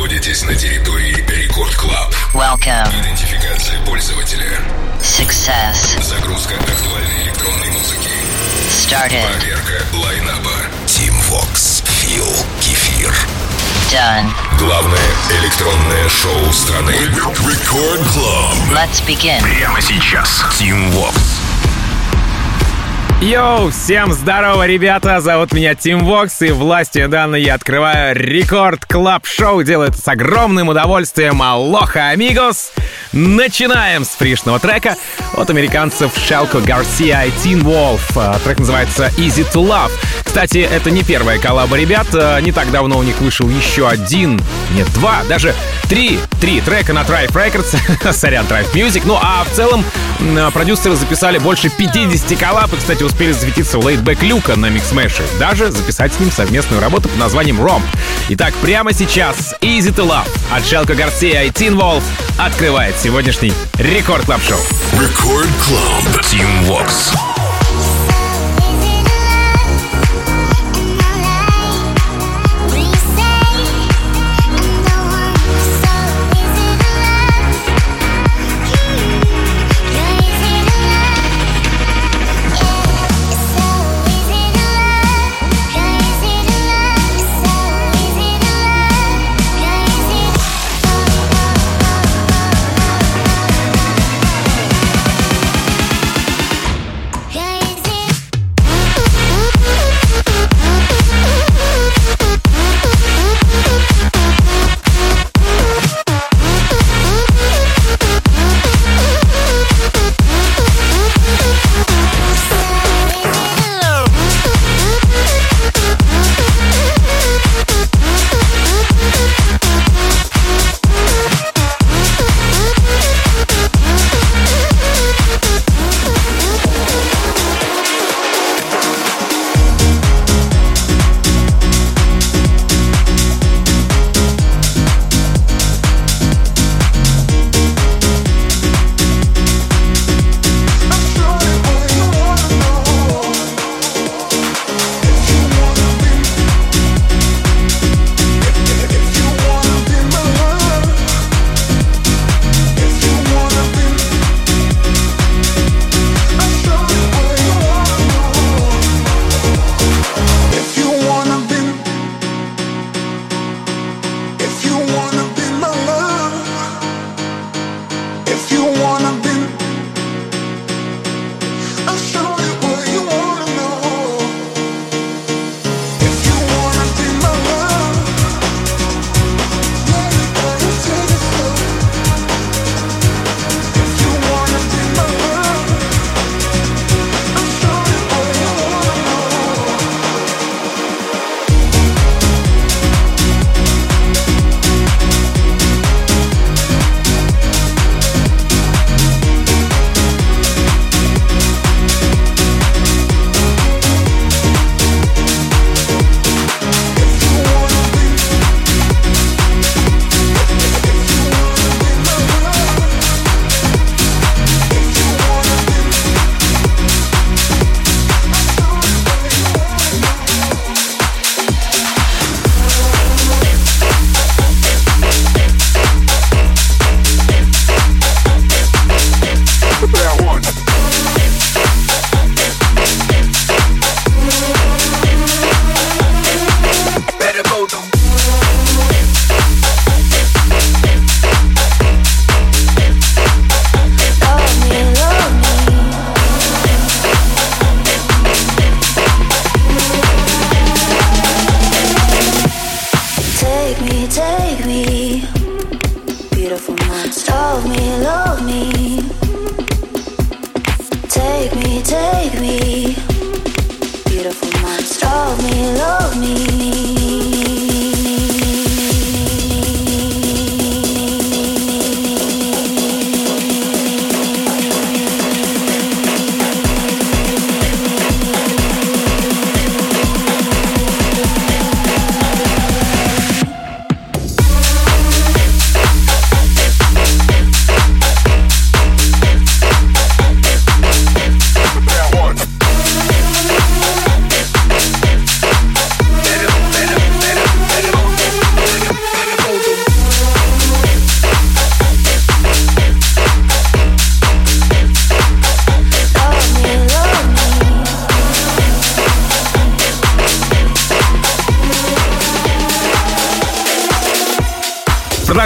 находитесь на территории Record Club. Welcome. Идентификация пользователя. Success. Загрузка актуальной электронной музыки. Started. Проверка лайнапа. Тим Вокс. Фил. Кефир. Done. Главное электронное шоу страны. Record Club. Let's begin. Прямо сейчас. Тим Вокс. Йоу, всем здорово, ребята! Зовут меня Тим Вокс, и властью данной я открываю Record Club Show Делаю это с огромным удовольствием. Aloha, amigos! Начинаем с фришного трека от американцев Shelco Garcia и Teenwolf. А, Трек называется Easy to Love. Кстати, это не первая коллаба ребят. А, Не так давно у них вышел еще один, нет, два, даже три, три трека на Tribe Records. Сорян, Tribe Music. Ну, а в целом м, продюсеры записали больше 50 коллаб и, кстати, успели засветиться у Laidback Люка на Mixmash е. Даже записать с ним совместную работу под названием Romp. Итак, прямо сейчас Easy to Love от Shelco Garcia и Teenwolf открывает сегодняшний Record Club Show. Record Club. Тим Вокс.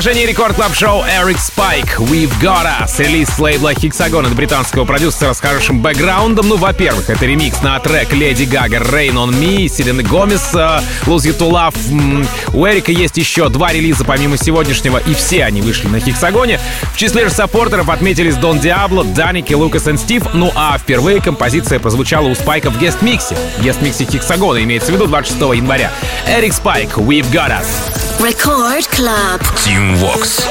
Продолжение Record Club Show Eric Spike We've Got Us. Релиз с лейбла Hexagon от британского продюсера с хорошим бэкграундом. Ну, во-первых, это ремикс на трек Леди Гага Rain on Me, Селены Гомес, uh, Lose You to Love. У Эрика есть еще два релиза помимо сегодняшнего, и все они вышли на Hexagon е. В числе же саппортеров отметились Дон Диабло, Данник, Лукас и Стив. Ну а впервые композиция прозвучала у Спайка в guest-миксе. Guest-миксе Hexagon а имеется в виду 26 января. Эрик Спайк, We've Got Us. Record Club. Tune Walks.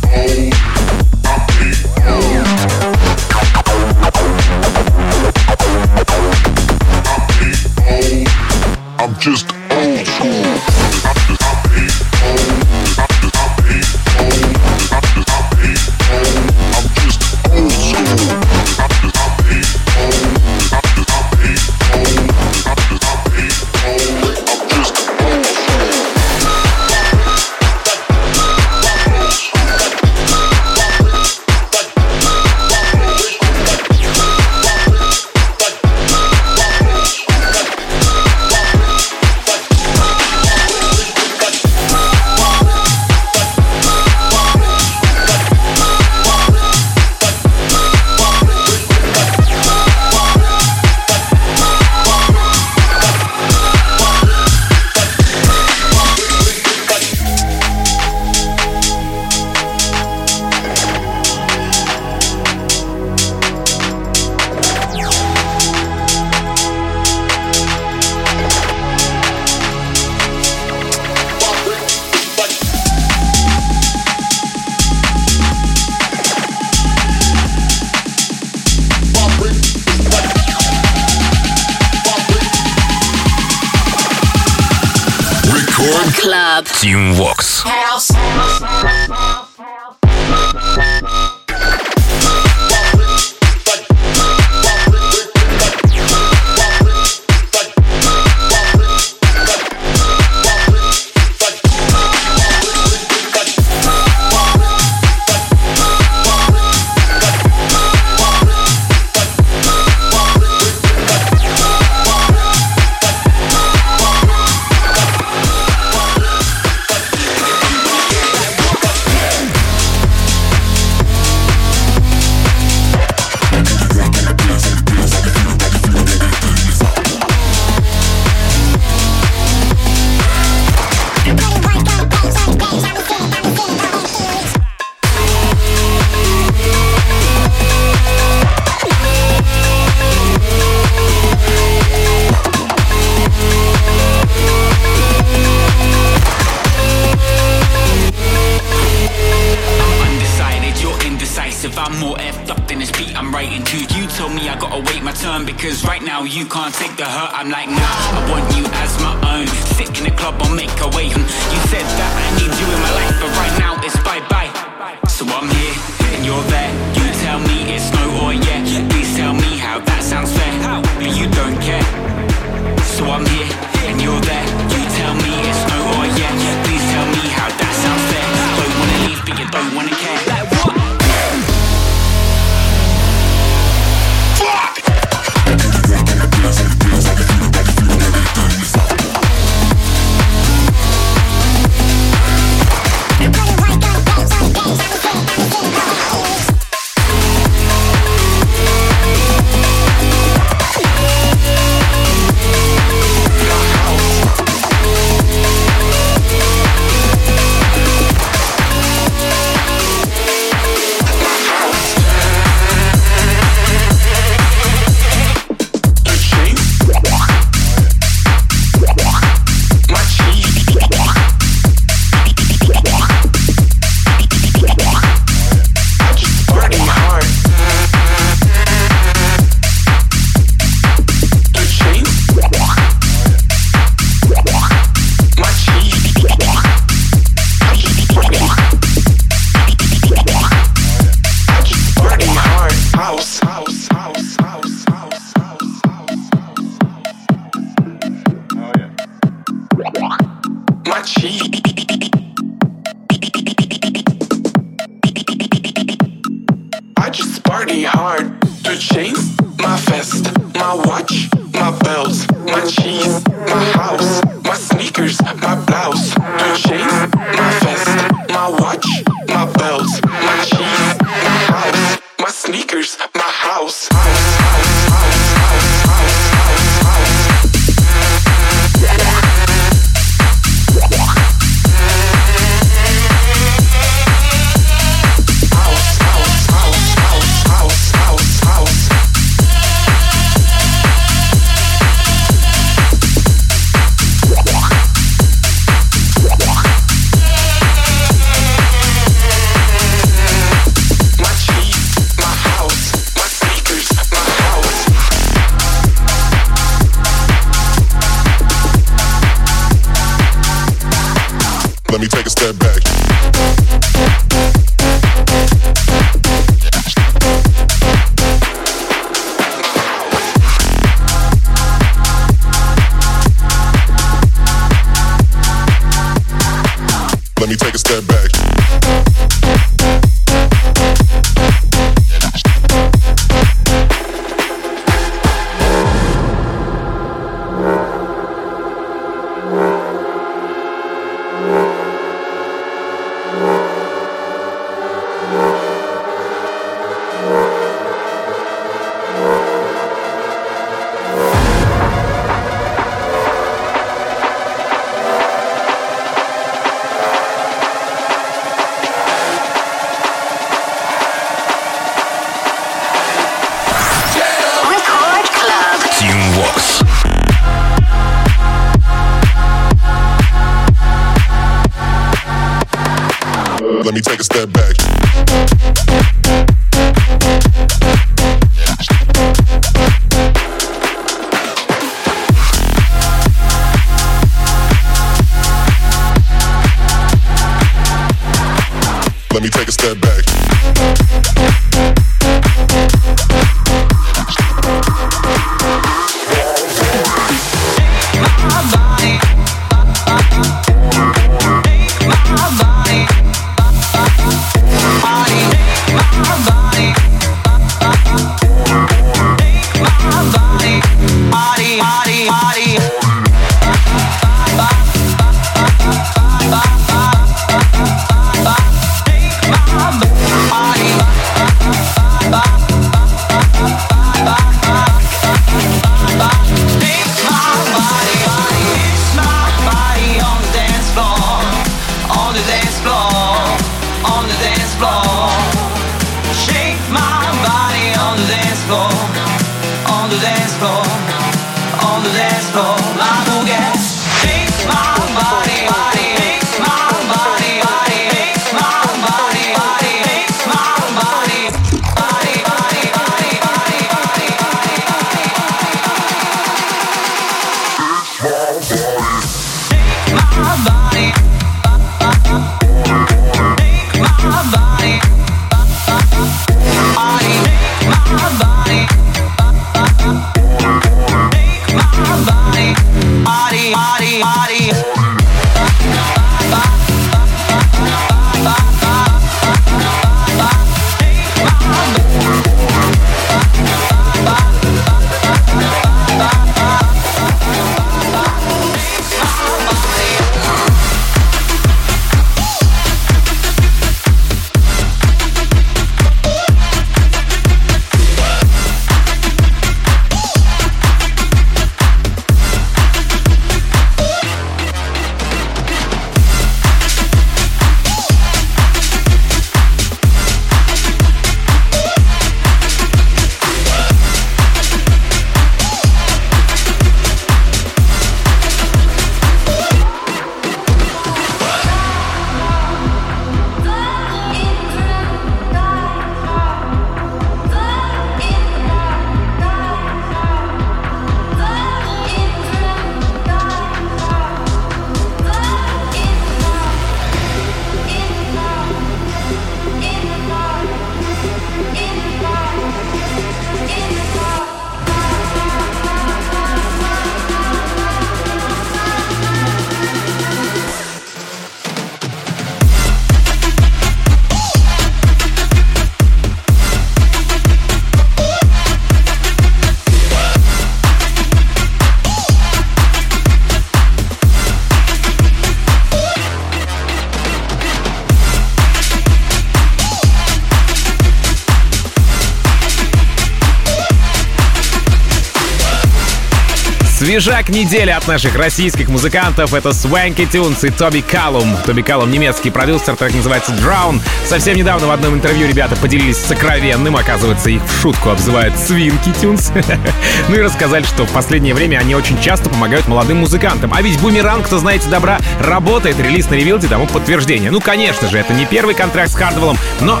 Свежак недели от наших российских музыкантов — это Swanky Tunes и Тоби Каллум. Тоби Каллум — немецкий продюсер, трек называется Drown. Совсем недавно в одном интервью ребята поделились сокровенным, оказывается, их в шутку обзывают Свинки Тюнс. Ну и рассказали, что в последнее время они очень часто помогают молодым музыкантам. А ведь Бумеранг, кто знаете добра, работает, релиз на ревилде тому подтверждение. Ну, конечно же, это не первый контракт с Хардвеллом, но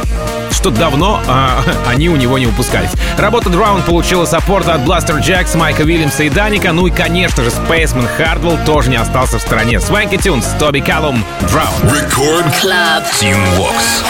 что давно а, они у него не упускались. Работа Drown получила саппорт от Бластер Джекс, Майка Уильямса и Даника, ну и, конечно же, Spaceman Hardwell тоже не остался в стороне. Swanky Tunes, Тоби Каллум, Drown. Record Club. Team Vox.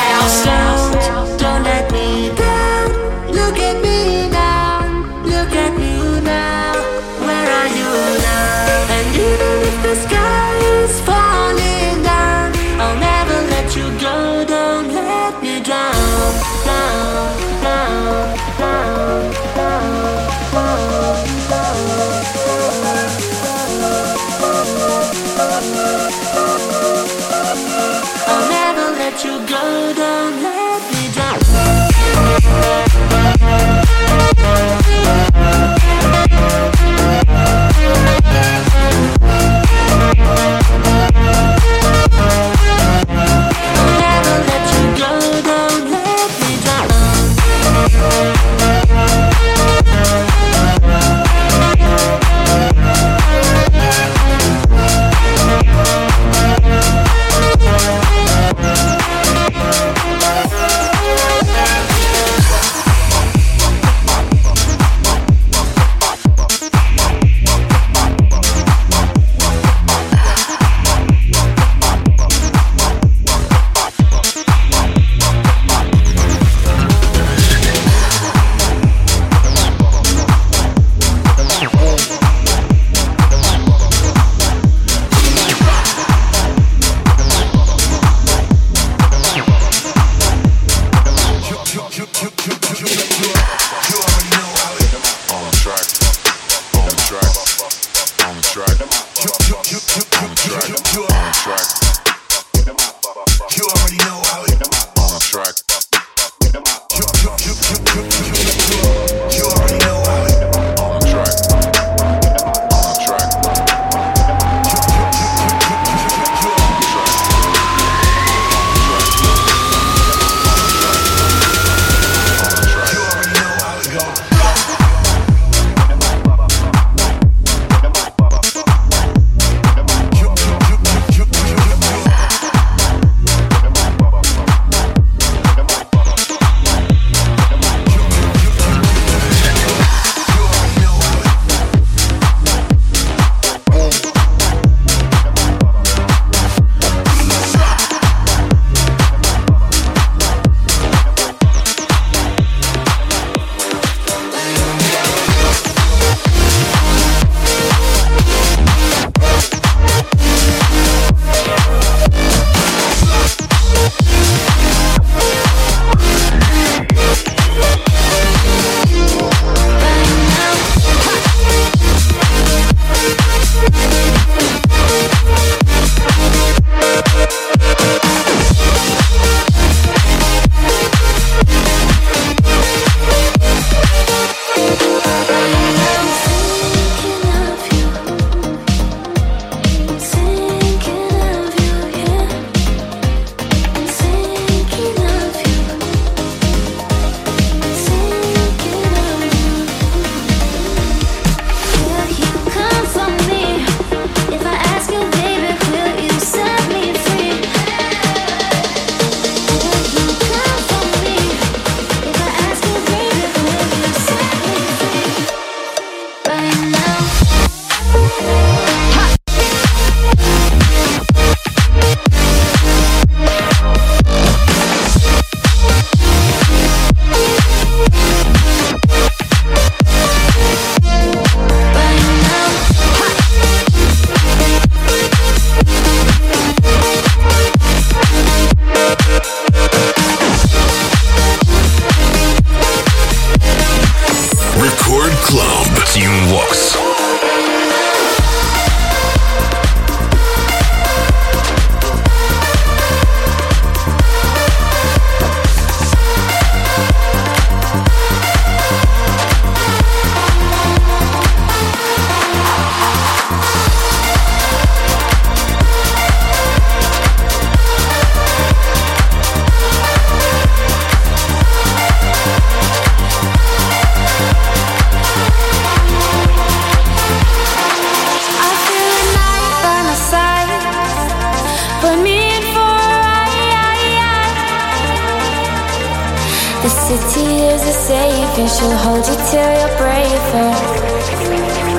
The city is a safe and she'll hold you till you're braver.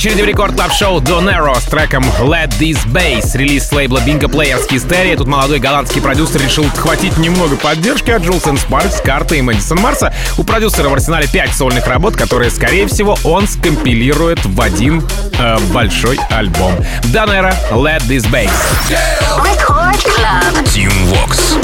очереди в Record Club Show Don с треком Let This Bass, релиз лейбла Bingo Players Hysteria. Тут молодой голландский продюсер решил хватить немного поддержки от Jewelz & Sparks, Карта и Мэдисон Марса. У продюсера в арсенале 5 сольных работ, которые, скорее всего, он скомпилирует в один э, большой альбом. Don Let This Bass. Record Club. Тим Вокс.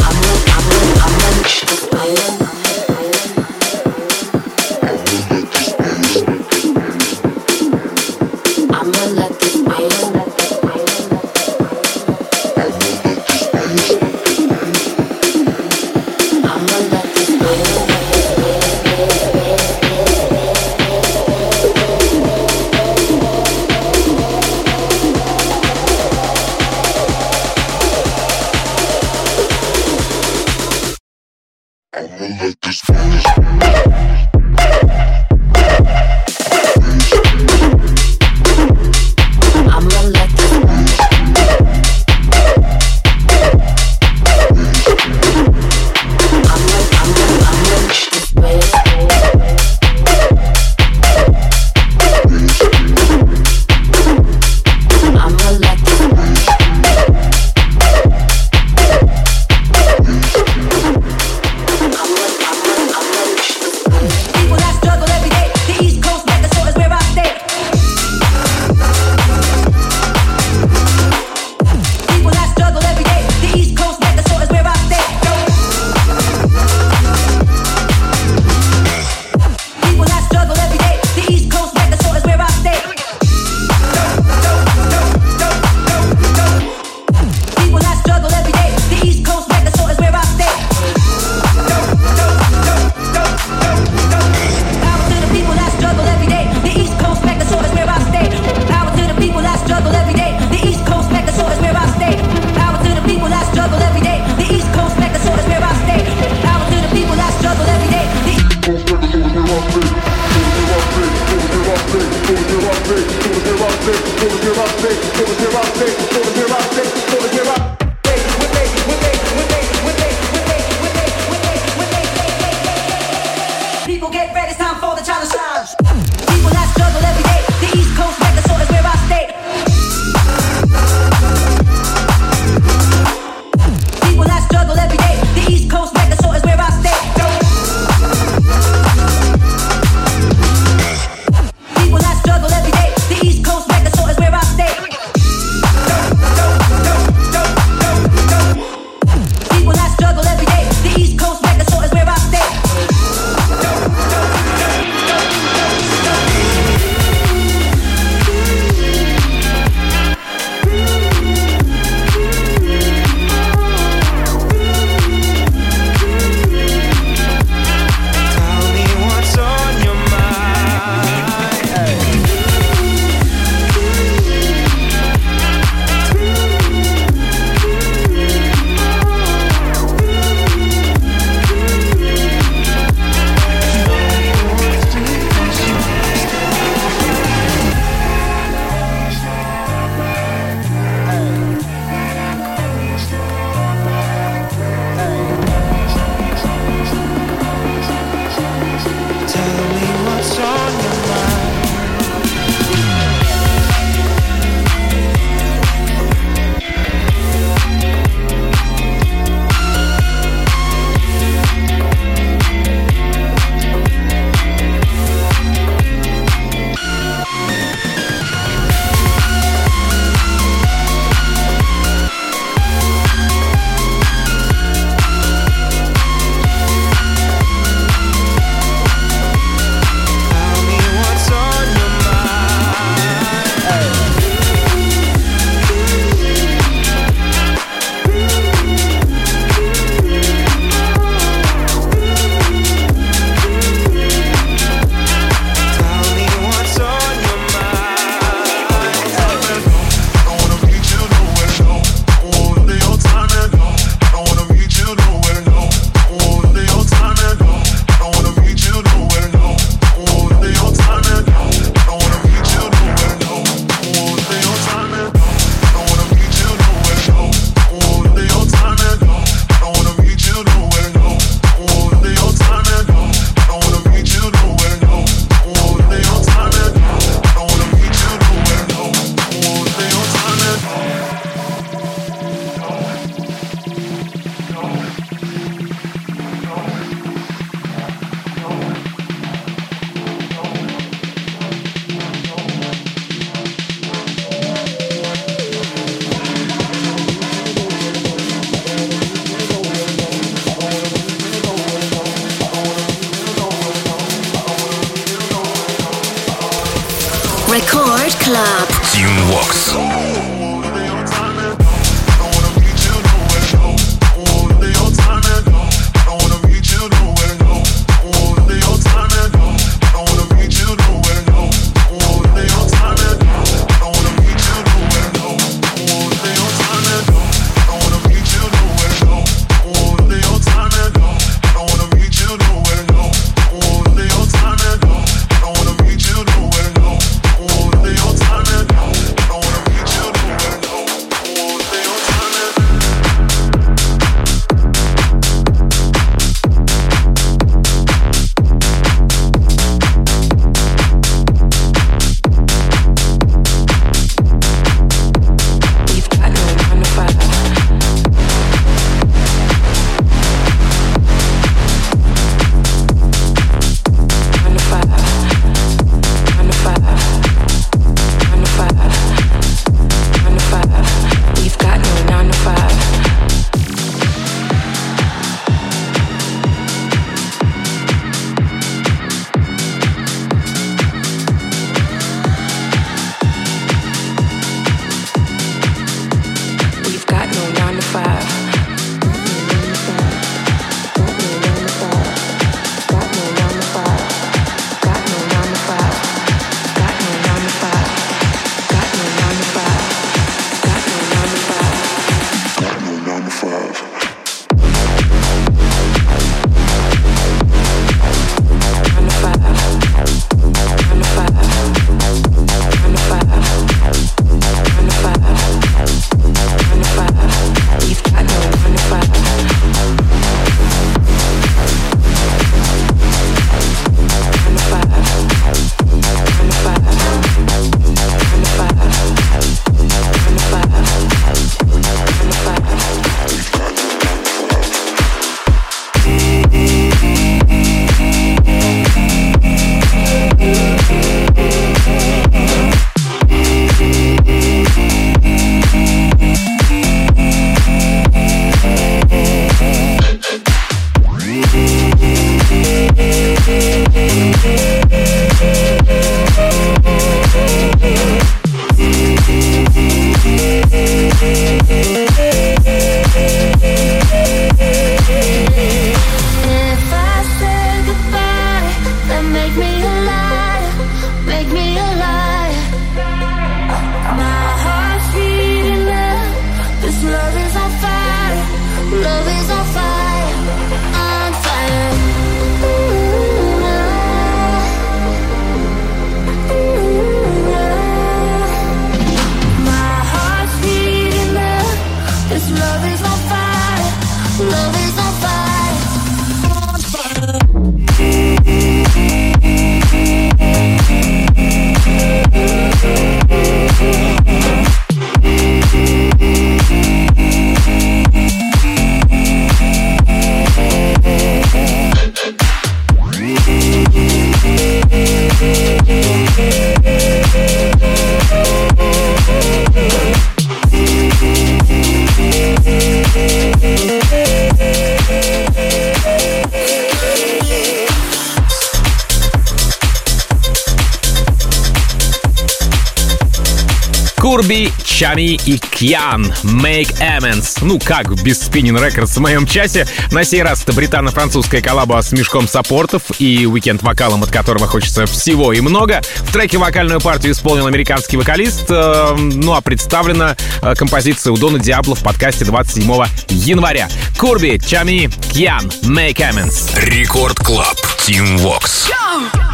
Чами и Кьян Make Amends. Ну как без Spinning Records в моем часе. На сей раз это британо-французская коллаба с мешком саппортов и уикенд вокалом, от которого хочется всего и много. В треке вокальную партию исполнил американский вокалист. э, ну а представлена э, композиция у Дона Диабло в подкасте 27 января. Curbi, Чами, Кьян Make Amends. Record Club. Тим Вокс. Cause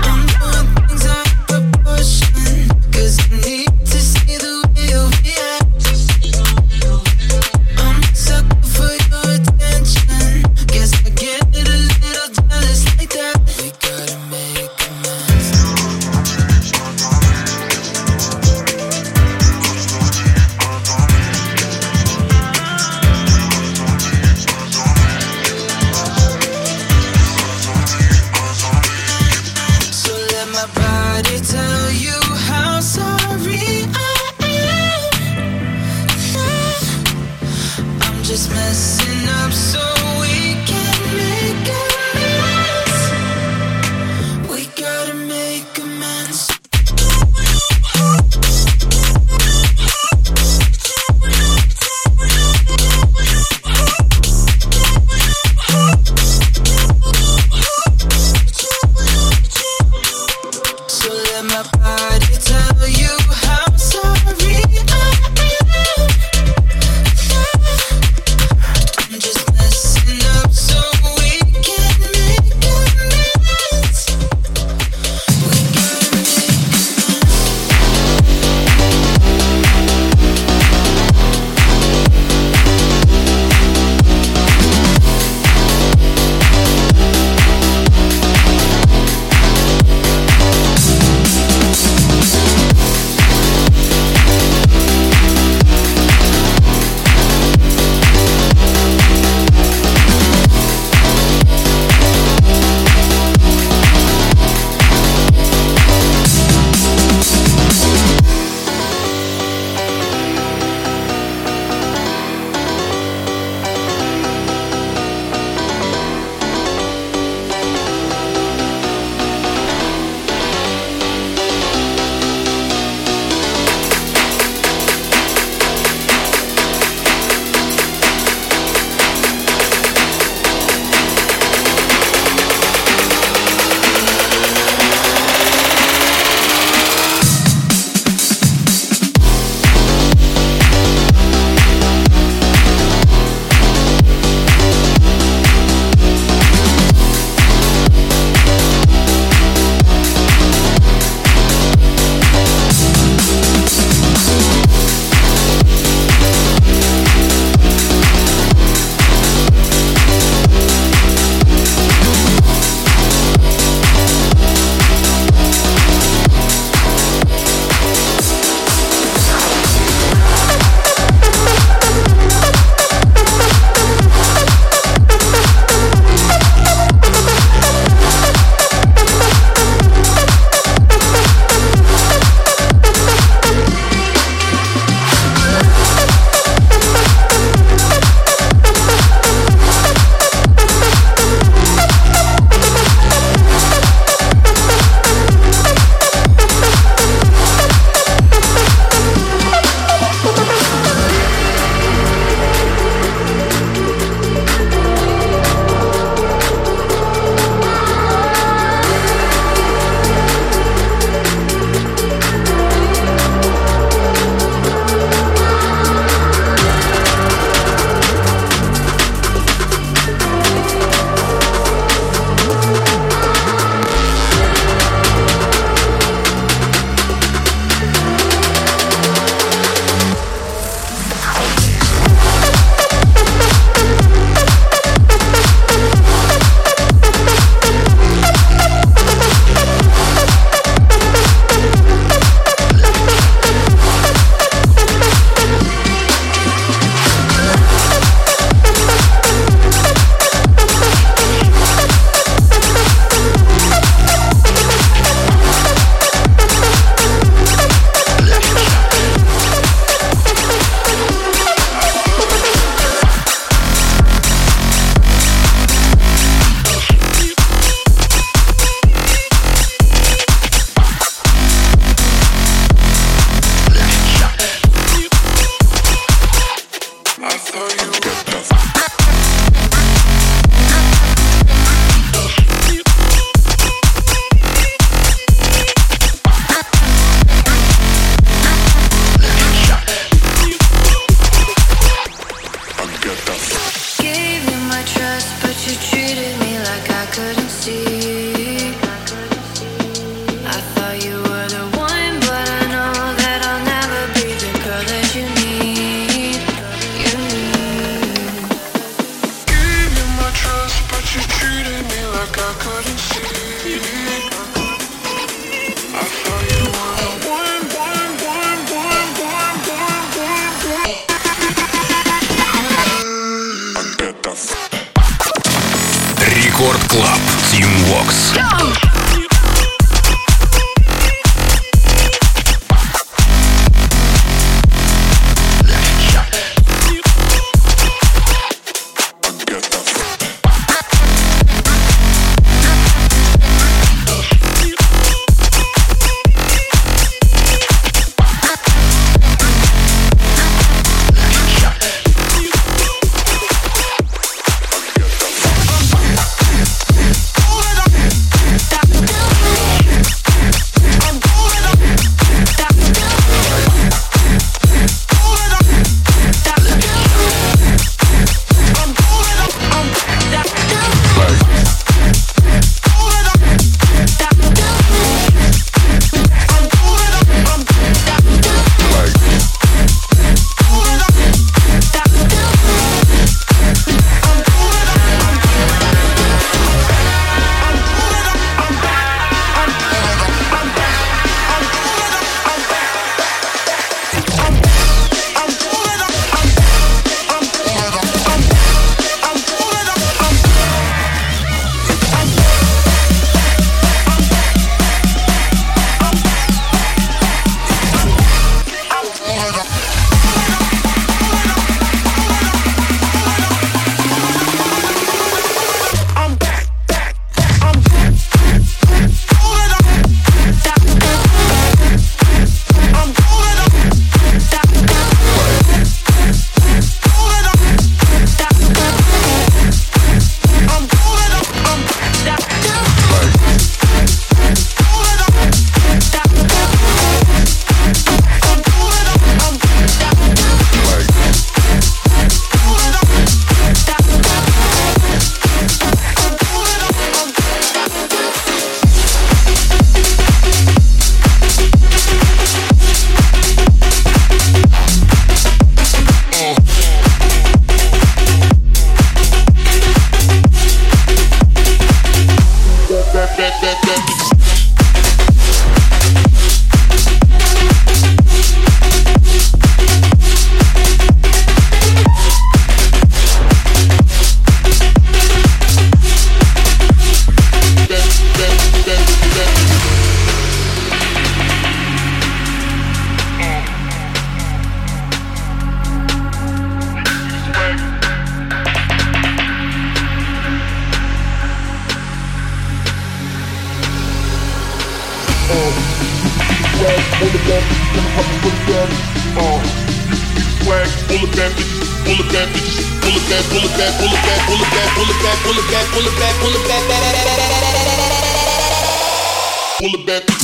pull it back.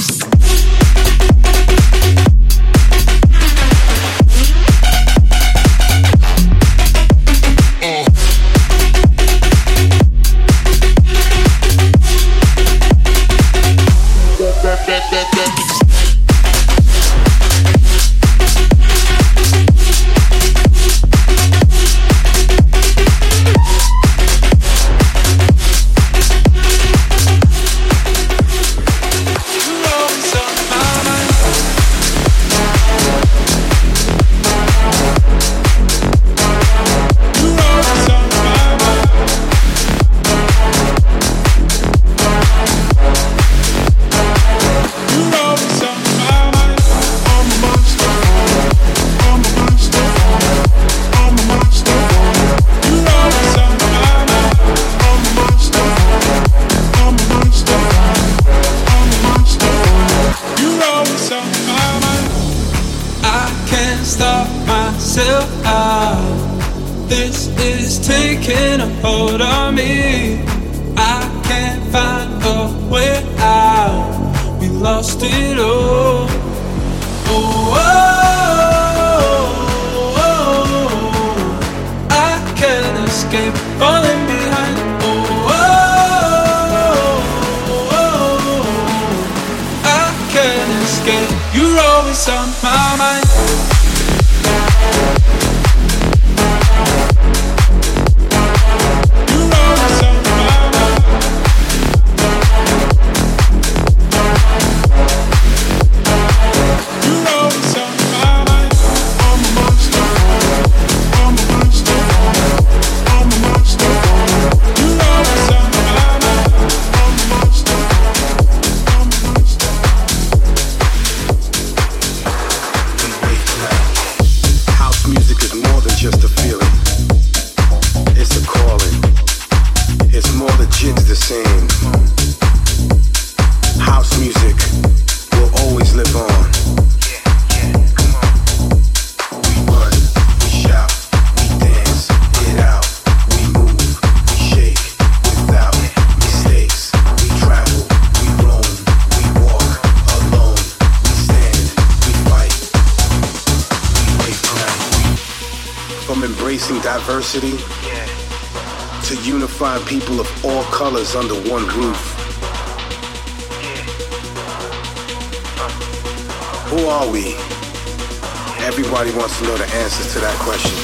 answers to that question.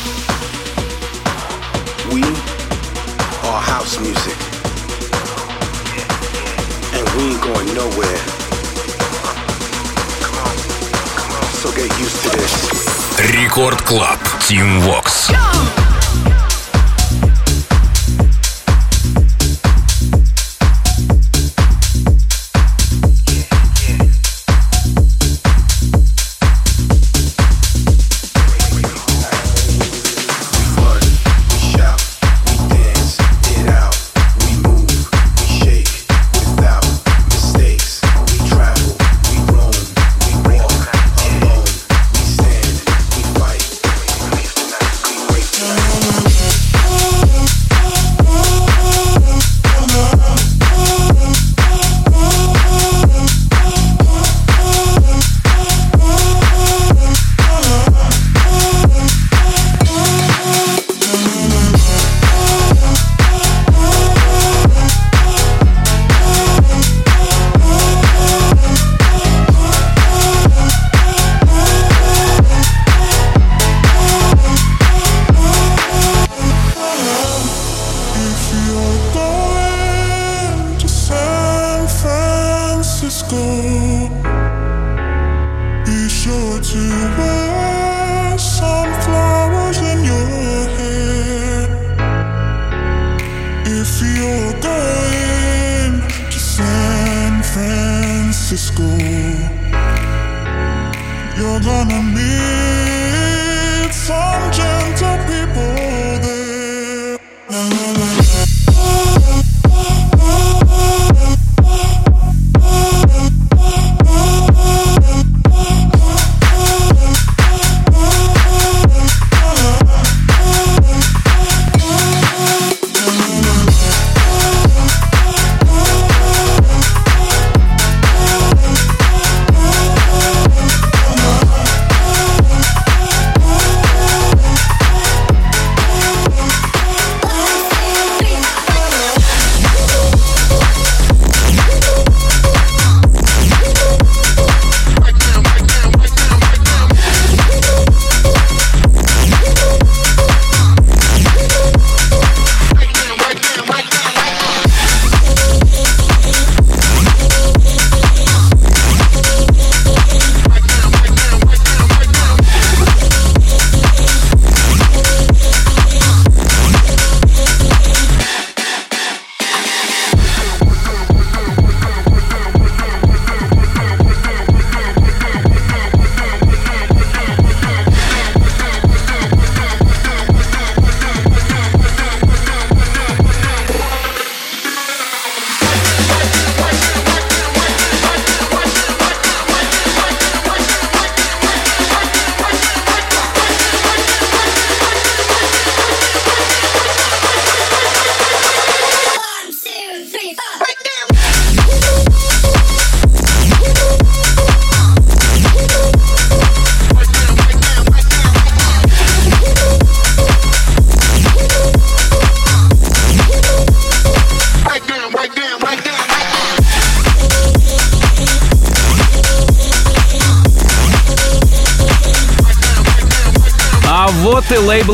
We are house music. And we ain't going nowhere. So get used to this. Рекорд Клаб. Тим Вокс.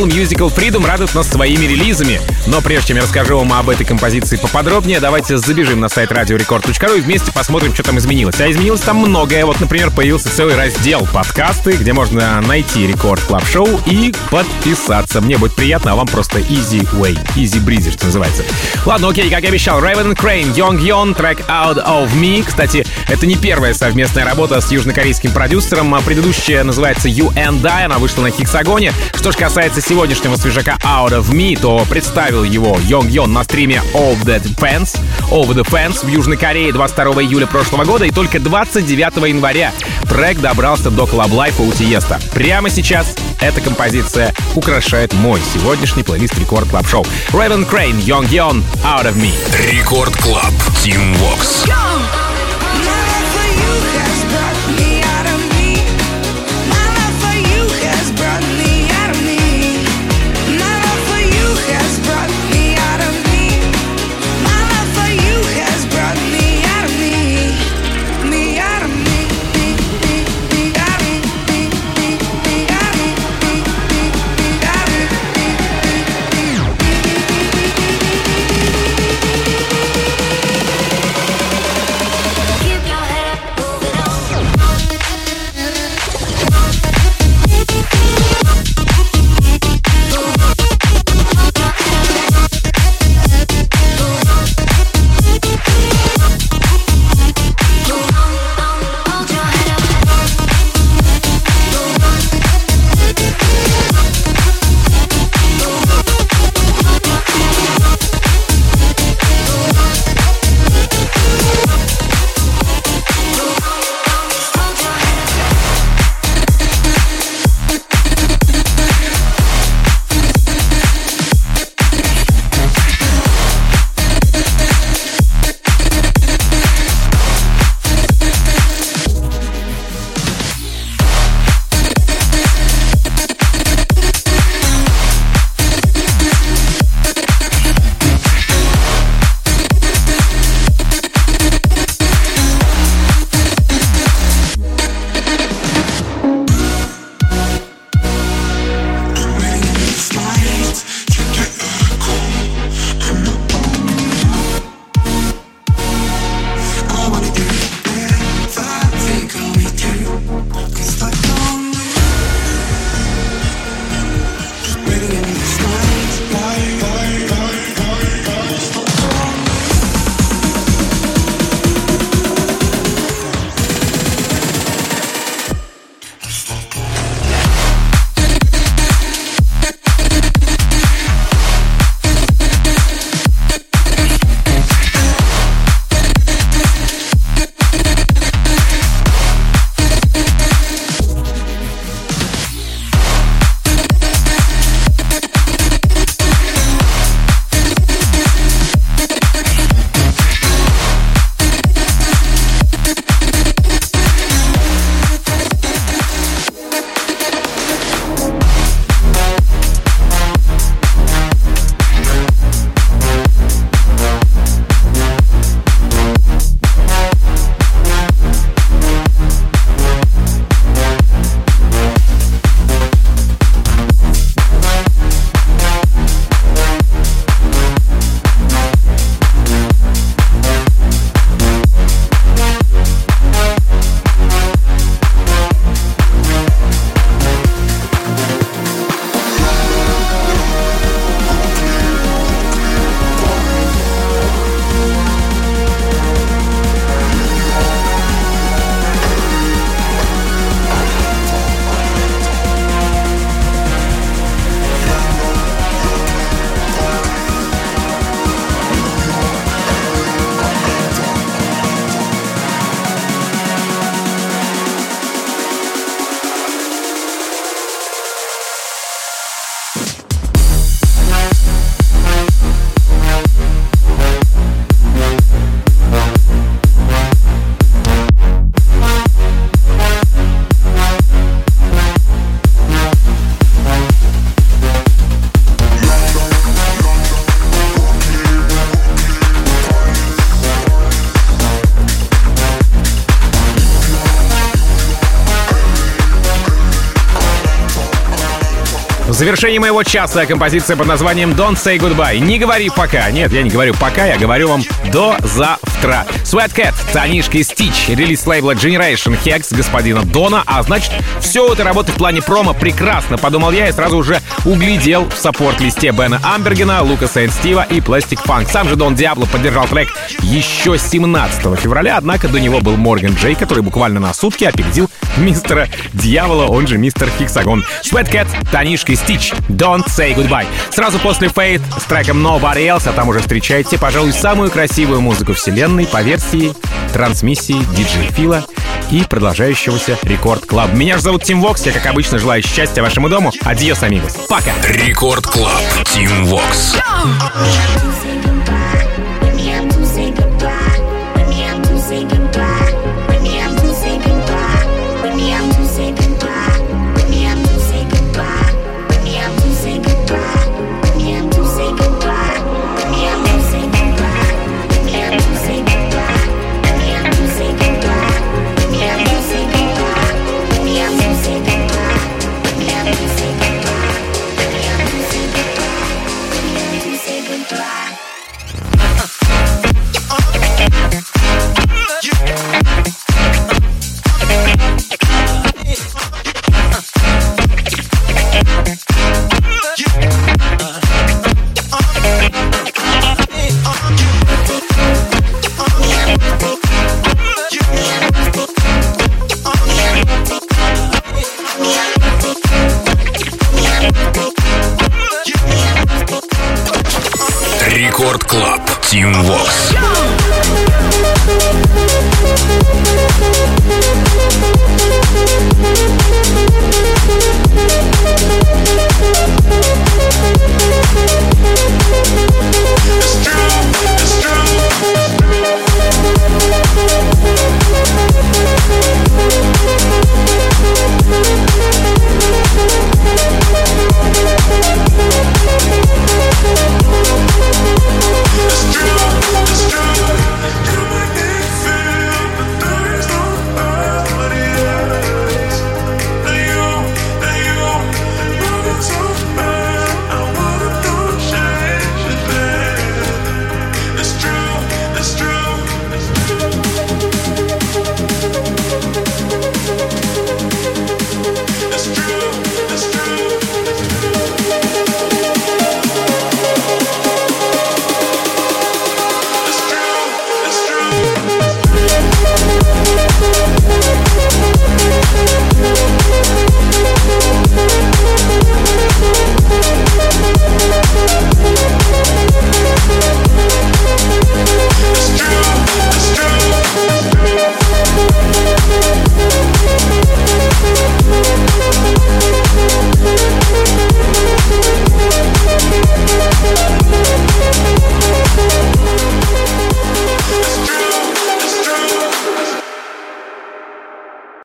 Лейбл Musical Freedom радует нас своими релизами. Но прежде чем я расскажу вам об этой композиции поподробнее, давайте забежим на сайт radiorecord.ru и вместе посмотрим, что там изменилось. А изменилось там многое. Вот, например, появился целый раздел подкасты, где можно найти Record Club Show и подписаться. Мне будет приятно, а вам просто easy way, easy breezy, что называется. Ладно, окей, как и обещал, Raven Crane, Young Yon, трек Out of Me. Кстати, это не первая совместная работа с южнокорейским продюсером, а предыдущая называется You and I, она вышла на Hexagon е. Что же касается сегодняшнего свежака Out of Me, то представил его Йонг Йон на стриме All the Fans, Over the Fans в Южной Корее 22 июля прошлого года, и только 29 января трек добрался до Life у Тиеста. Прямо сейчас эта композиция украшает мой сегодняшний плейлист Record Club Show. Raven Crane, Young Yon, Out of Me. Record Club. Тим Вокс. My завершение моего часа композиция под названием Don't Say Goodbye. Не говори пока. Нет, я не говорю пока, я говорю вам до завтра. Sweat Cat, Танишка Стич, релиз лейбла Generation Hex господина Дона. А значит, все это работает в плане промо прекрасно, подумал я и сразу уже углядел в саппорт-листе Бена Амбергена, Лукаса Энд Стива и Plastic Funk. Сам же Дон Диабло поддержал трек еще 17 февраля, однако до него был Морган Джей, который буквально на сутки опередил мистера Дьявола, он же мистер Hexagon. Sweat Cat, Танишка Стич, Don't Say Goodbye. Сразу после Fate с треком Nobody Else, а там уже встречаете, пожалуй, самую красивую музыку вселенной по версии трансмиссии диджей Фила и продолжающегося Record Club. Меня же зовут Тим Вокс, я, как обычно, желаю счастья вашему дому. Adiós, amigos. Пока! Record Club. Тим Вокс. Рекорд